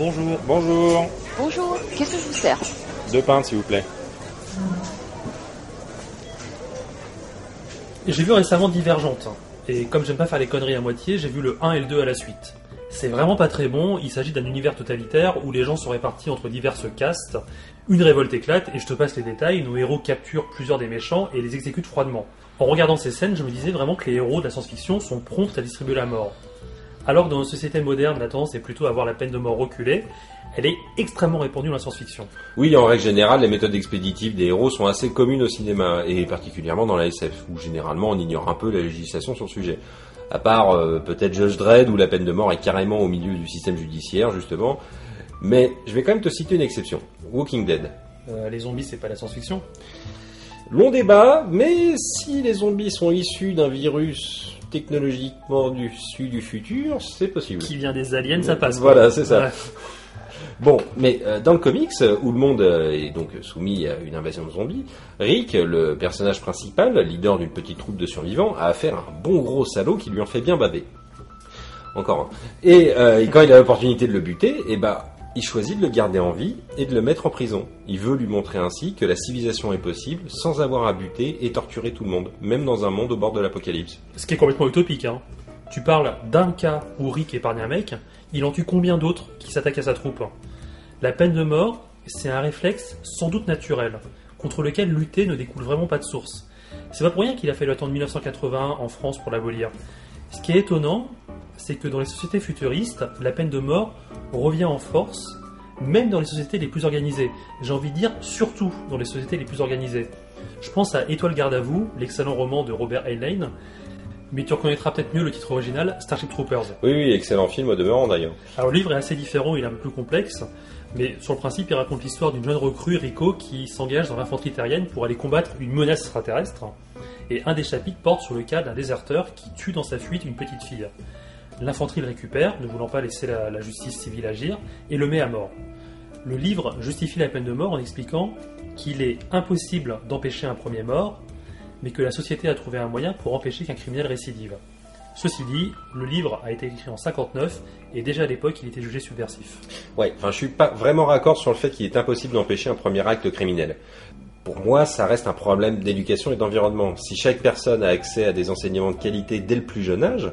Bonjour. Bonjour. Bonjour, qu'est-ce que je vous sers Deux pintes, s'il vous plaît. J'ai vu récemment Divergente. Et comme j'aime pas faire les conneries à moitié, j'ai vu le 1 et le 2 à la suite. C'est vraiment pas très bon, il s'agit d'un univers totalitaire où les gens sont répartis entre diverses castes, une révolte éclate, et je te passe les détails, nos héros capturent plusieurs des méchants et les exécutent froidement. En regardant ces scènes, je me disais vraiment que les héros de la science-fiction sont prompts à distribuer la mort. Alors que dans nos sociétés modernes, la tendance est plutôt à voir la peine de mort reculer, elle est extrêmement répandue dans la science-fiction. Oui, en règle générale, les méthodes expéditives des héros sont assez communes au cinéma, et particulièrement dans la SF, où généralement on ignore un peu la législation sur le sujet. À part euh, peut-être Judge Dredd, où la peine de mort est carrément au milieu du système judiciaire, justement. Mais je vais quand même te citer une exception. Walking Dead. Euh, les zombies, c'est pas la science-fiction. Long débat, mais si les zombies sont issus d'un virus technologiquement issu du futur, c'est possible. Qui vient des aliens, ça passe. quoi. Voilà, c'est ça. Ouais. Bon, mais euh, dans le comics, où le monde euh, est donc soumis à une invasion de zombies, Rick, le personnage principal, leader d'une petite troupe de survivants, a affaire à un bon gros salaud qui lui en fait bien baver. Encore un. Et, euh, et quand il a l'opportunité de le buter, et bah, il choisit de le garder en vie et de le mettre en prison. Il veut lui montrer ainsi que la civilisation est possible sans avoir à buter et torturer tout le monde, même dans un monde au bord de l'apocalypse. Ce qui est complètement utopique. Hein. Tu parles d'un cas où Rick épargne un mec, il en tue combien d'autres qui s'attaquent à sa troupe? La peine de mort, c'est un réflexe sans doute naturel, contre lequel lutter ne découle vraiment pas de source. C'est pas pour rien qu'il a fallu attendre 1981 en France pour l'abolir. Ce qui est étonnant, c'est que dans les sociétés futuristes, la peine de mort revient en force, même dans les sociétés les plus organisées. J'ai envie de dire surtout dans les sociétés les plus organisées. Je pense à Étoile garde à vous, l'excellent roman de Robert Heinlein, mais tu reconnaîtras peut-être mieux le titre original, Starship Troopers. Oui, oui, excellent film au demeurant d'ailleurs. Alors le livre est assez différent, il est un peu plus complexe, mais sur le principe, il raconte l'histoire d'une jeune recrue, Rico, qui s'engage dans l'infanterie terrienne pour aller combattre une menace extraterrestre. Et un des chapitres porte sur le cas d'un déserteur qui tue dans sa fuite une petite fille. L'infanterie le récupère, ne voulant pas laisser la, justice civile agir, et le met à mort. Le livre justifie la peine de mort en expliquant qu'il est impossible d'empêcher un premier mort, mais que la société a trouvé un moyen pour empêcher qu'un criminel récidive. Ceci dit, le livre a été écrit en 59 et déjà à l'époque il était jugé subversif. Ouais, enfin, je suis pas vraiment raccord sur le fait qu'il est impossible d'empêcher un premier acte criminel. Pour moi, ça reste un problème d'éducation et d'environnement. Si chaque personne a accès à des enseignements de qualité dès le plus jeune âge,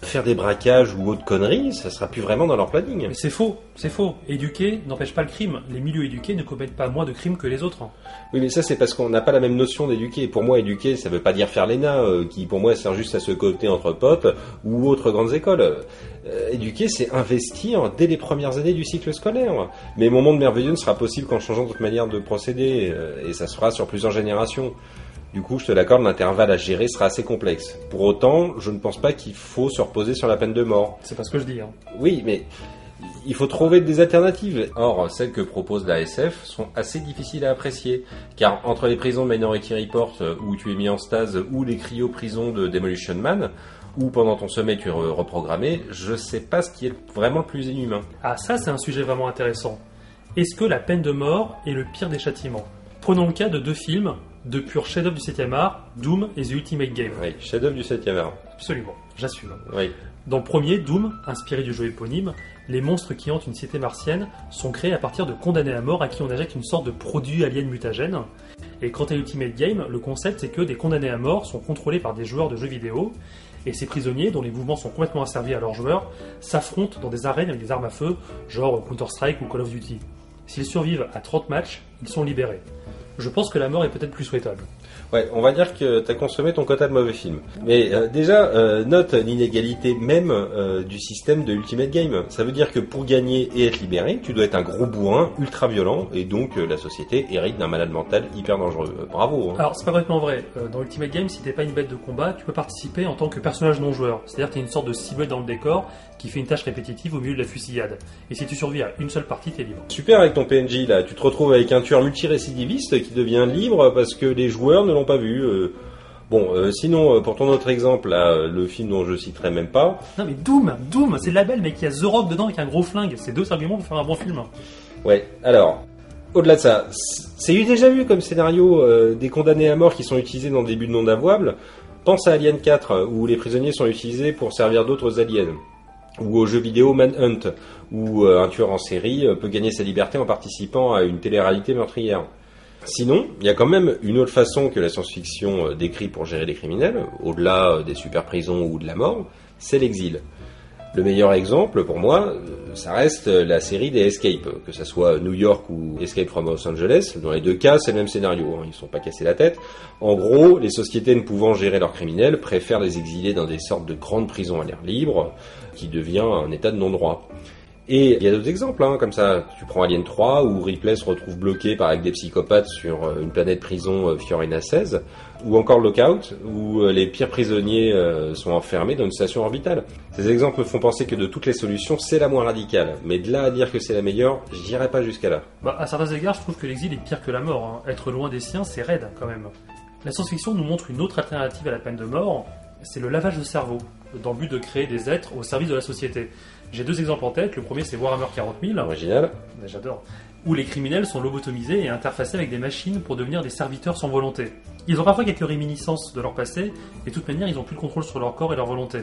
faire des braquages ou autres conneries, ça sera plus vraiment dans leur planning. Mais c'est faux, c'est faux. Éduquer n'empêche pas le crime. Les milieux éduqués ne commettent pas moins de crimes que les autres. Oui, mais ça, c'est parce qu'on n'a pas la même notion d'éduquer. Pour moi, éduquer, ça veut pas dire faire l'ENA, euh, qui pour moi sert juste à se côté entre pop ou autres grandes écoles. Euh, éduquer, c'est investir dès les premières années du cycle scolaire. Mais mon monde merveilleux ne sera possible qu'en changeant notre manière de procéder, euh, et ça se fera sur plusieurs générations. Du coup, je te l'accorde, l'intervalle à gérer sera assez complexe. Pour autant, je ne pense pas qu'il faut se reposer sur la peine de mort. C'est pas ce que je dis. Hein. Oui, mais il faut trouver des alternatives. Or, celles que propose la SF sont assez difficiles à apprécier. Car entre les prisons de Minority Report, euh, où tu es mis en stase, ou les cryo-prisons de Demolition Man, ou pendant ton sommeil tu es re- reprogrammé, je sais pas ce qui est vraiment le plus inhumain. Ah, ça, c'est un sujet vraiment intéressant. Est-ce que la peine de mort est le pire des châtiments? Prenons le cas de deux films, de purs chefs-d'œuvre du 7 art, Doom et The Ultimate Game. Oui, chef-d'œuvre du 7 art. Absolument, j'assume. Oui. Dans le premier, Doom, inspiré du jeu éponyme, les monstres qui hantent une cité martienne sont créés à partir de condamnés à mort à qui on injecte une sorte de produit alien mutagène. Et quant à Ultimate Game, le concept c'est que des condamnés à mort sont contrôlés par des joueurs de jeux vidéo, et ces prisonniers, dont les mouvements sont complètement asservis à leurs joueurs, s'affrontent dans des arènes avec des armes à feu, genre Counter-Strike ou Call of Duty. S'ils survivent à 30 matchs, ils sont libérés. Je pense que la mort est peut-être plus souhaitable. Ouais, on va dire que tu as consommé ton quota de mauvais films. Mais euh, déjà, euh, note l'inégalité même euh, du système de Ultimate Game. Ça veut dire que pour gagner et être libéré, tu dois être un gros bourrin, ultra violent, et donc la société hérite d'un malade mental hyper dangereux. Bravo. hein. Alors, c'est pas complètement vrai. Dans Ultimate Game, si t'es pas une bête de combat, tu peux participer en tant que personnage non joueur. C'est-à-dire que t'es une sorte de silhouette dans le décor qui fait une tâche répétitive au milieu de la fusillade. Et si tu survis à une seule partie, t'es libre. Super avec ton PNJ là, tu te retrouves avec un tueur multirécidiviste qui devient libre parce que les joueurs ne l'ont pas vu. euh. Bon, euh, sinon, euh, pour ton autre exemple, là, euh, le film dont je citerai même pas, Non mais Doom, Doom, c'est le label, il y a The Rock dedans avec un gros flingue. C'est deux arguments pour faire un bon film. Ouais, alors, au-delà de ça, c'est déjà vu comme scénario des condamnés à mort qui sont utilisés dans des buts non avouables. Pense à Alien 4, euh, où les prisonniers sont utilisés pour servir d'autres aliens. Ou au jeu vidéo Manhunt, où euh, un tueur en série euh, peut gagner sa liberté en participant à une télé-réalité meurtrière. Sinon, il y a quand même une autre façon que la science-fiction euh, décrit pour gérer les criminels, au-delà des super prisons ou de la mort, c'est l'exil. Le meilleur exemple, pour moi, ça reste la série des Escape, que ce soit New York ou Escape from Los Angeles. Dans les deux cas, c'est le même scénario, hein, ils ne sont pas cassés la tête. En gros, les sociétés ne pouvant gérer leurs criminels préfèrent les exiler dans des sortes de grandes prisons à l'air libre, qui devient un état de non-droit. Et il y a d'autres exemples, hein, comme ça. Tu prends Alien 3, où Ripley se retrouve bloqué par avec des psychopathes sur euh, une planète prison euh, Fiorina 16, ou encore Lockout, où euh, les pires prisonniers sont enfermés dans une station orbitale. Ces exemples me font penser que de toutes les solutions, c'est la moins radicale. Mais de là à dire que c'est la meilleure, j'irai pas jusqu'à là. Bah, à certains égards, je trouve que l'exil est pire que la mort. hein. Être loin des siens, c'est raide quand même. La science-fiction nous montre une autre alternative à la peine de mort, c'est le lavage de cerveau, dans le but de créer des êtres au service de la société. J'ai deux exemples en tête. Le premier, c'est Warhammer 40 000. Original J'adore. Où les criminels sont lobotomisés et interfacés avec des machines pour devenir des serviteurs sans volonté. Ils ont parfois quelques réminiscences de leur passé, et de toute manière, ils n'ont plus le contrôle sur leur corps et leur volonté.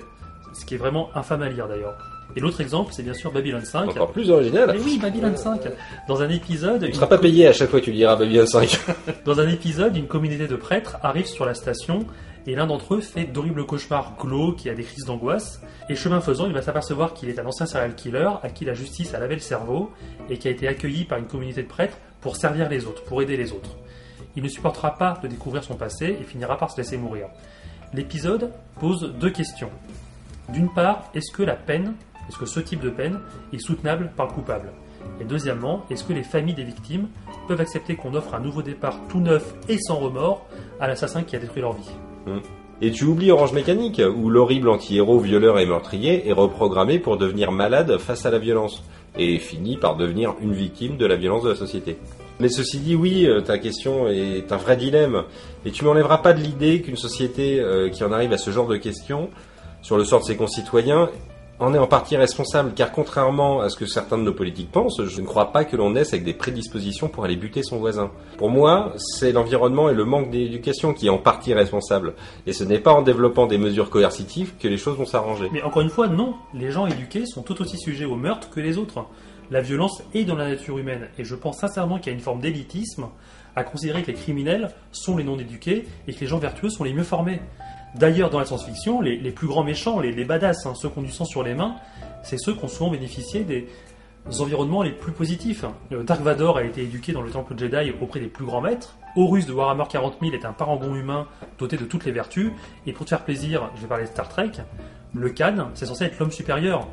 Ce qui est vraiment infâme à lire d'ailleurs. Et l'autre exemple, c'est bien sûr Babylon 5. Encore plus original. Mais oui, Babylon 5. Dans un épisode, Tu ne seras pas payé à chaque fois que tu liras Babylon 5. dans un épisode, une communauté de prêtres arrive sur la station et l'un d'entre eux fait d'horribles cauchemars glauques et a des crises d'angoisse. Et chemin faisant, il va s'apercevoir qu'il est un ancien serial killer à qui la justice a lavé le cerveau et qui a été accueilli par une communauté de prêtres pour servir les autres, pour aider les autres. Il ne supportera pas de découvrir son passé et finira par se laisser mourir. L'épisode pose deux questions. D'une part, est-ce que la peine, est-ce que ce type de peine est soutenable par le coupable? Et deuxièmement, est-ce que les familles des victimes peuvent accepter qu'on offre un nouveau départ tout neuf et sans remords à l'assassin qui a détruit leur vie? Et tu oublies Orange Mécanique, où l'horrible anti-héros violeur et meurtrier est reprogrammé pour devenir malade face à la violence, et finit par devenir une victime de la violence de la société. Mais ceci dit, oui, euh, ta question est un vrai dilemme, et tu m'enlèveras pas de l'idée qu'une société euh, qui en arrive à ce genre de questions sur le sort de ses concitoyens en est en partie responsable, car contrairement à ce que certains de nos politiques pensent, je ne crois pas que l'on naisse avec des prédispositions pour aller buter son voisin. Pour moi, c'est l'environnement et le manque d'éducation qui est en partie responsable. Et ce n'est pas en développant des mesures coercitives que les choses vont s'arranger. Mais encore une fois, non. Les gens éduqués sont tout aussi sujets au meurtre que les autres. La violence est dans la nature humaine, et je pense sincèrement qu'il y a une forme d'élitisme à considérer que les criminels sont les non-éduqués et que les gens vertueux sont les mieux formés. D'ailleurs, dans la science-fiction, les, plus grands méchants, les, les badass, hein, ceux qui ont du sang sur les mains, c'est ceux qui ont souvent bénéficié des environnements les plus positifs. Euh, Dark Vador a été éduqué dans le temple Jedi auprès des plus grands maîtres. Horus de Warhammer 40 000 est un parangon humain doté de toutes les vertus. Et pour te faire plaisir, je vais parler de Star Trek. Le Khan, c'est censé être l'homme supérieur.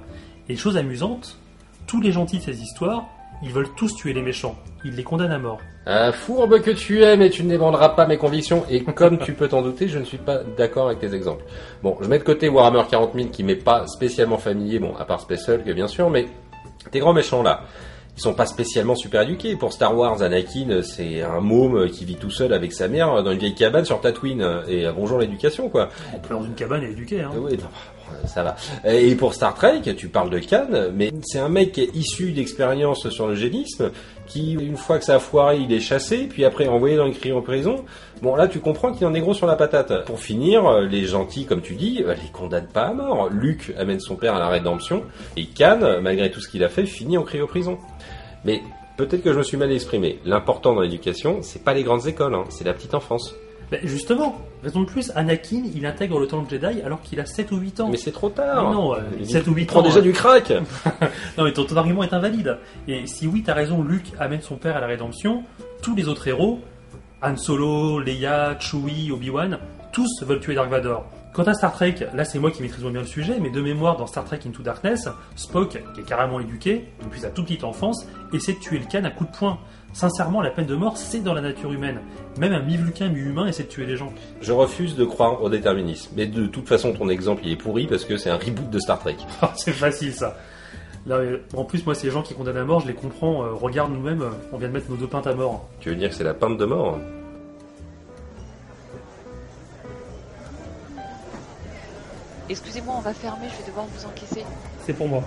Et chose amusante, tous les gentils de ces histoires, ils veulent tous tuer les méchants. Ils les condamnent à mort. Un fourbe que tu es, mais tu n'ébranleras pas mes convictions. Et comme tu peux t'en douter, je ne suis pas d'accord avec tes exemples. Bon, je mets de côté Warhammer 40 000 qui m'est pas spécialement familier, bon, à part Space Hulk bien sûr, mais tes grands méchants là, ils sont pas spécialement super éduqués. Pour Star Wars, Anakin, c'est un môme qui vit tout seul avec sa mère dans une vieille cabane sur Tatooine. Et euh, bonjour l'éducation, quoi. On peut dans une cabane et éduqué. Hein. Oui, non, bon, ça va. Et pour Star Trek, tu parles de Khan, mais c'est un mec issu d'expériences sur le génisme, qui, une fois que ça a foiré, il est chassé, puis après envoyé dans une prison. Bon, là, tu comprends qu'il en est gros sur la patate. Pour finir, euh, les gentils, comme tu dis, euh, les condamnent pas à mort. Luke amène son père à la rédemption, et Khan, malgré tout ce qu'il a fait, finit en cryoprison. Mais peut-être que je me suis mal exprimé. L'important dans l'éducation, c'est pas les grandes écoles, hein, c'est la petite enfance. Ben, justement, raison de plus, Anakin, il intègre le temple Jedi alors qu'il a 7 ou 8 ans. Mais c'est trop tard. Mais non, euh, Il 7 ou 8 prend ans. déjà euh, du crack. Non, mais ton, ton argument est invalide. Et si oui, t'as raison, Luke amène son père à la rédemption, tous les autres héros, Han Solo, Leia, Chewie, Obi-Wan, tous veulent tuer Dark Vador. Quant à Star Trek, là c'est moi qui maîtrise moins bien le sujet, mais de mémoire dans Star Trek Into Darkness, Spock, qui est carrément éduqué, depuis sa toute petite enfance, essaie de tuer le Khan à coups de poing. Sincèrement, la peine de mort, c'est dans la nature humaine. Même un mi-vulcain, mi-humain essaie de tuer les gens. Je refuse de croire au déterminisme. Mais de toute façon, ton exemple, il est pourri parce que c'est un reboot de Star Trek. c'est facile ça. Là, euh, en plus, moi, ces gens qui condamnent à mort, je les comprends. euh, regarde nous-mêmes, euh, on vient de mettre nos deux pintes à mort. Tu veux dire que c'est la pinte de mort Excusez-moi, on va fermer, je vais devoir vous encaisser. C'est pour moi.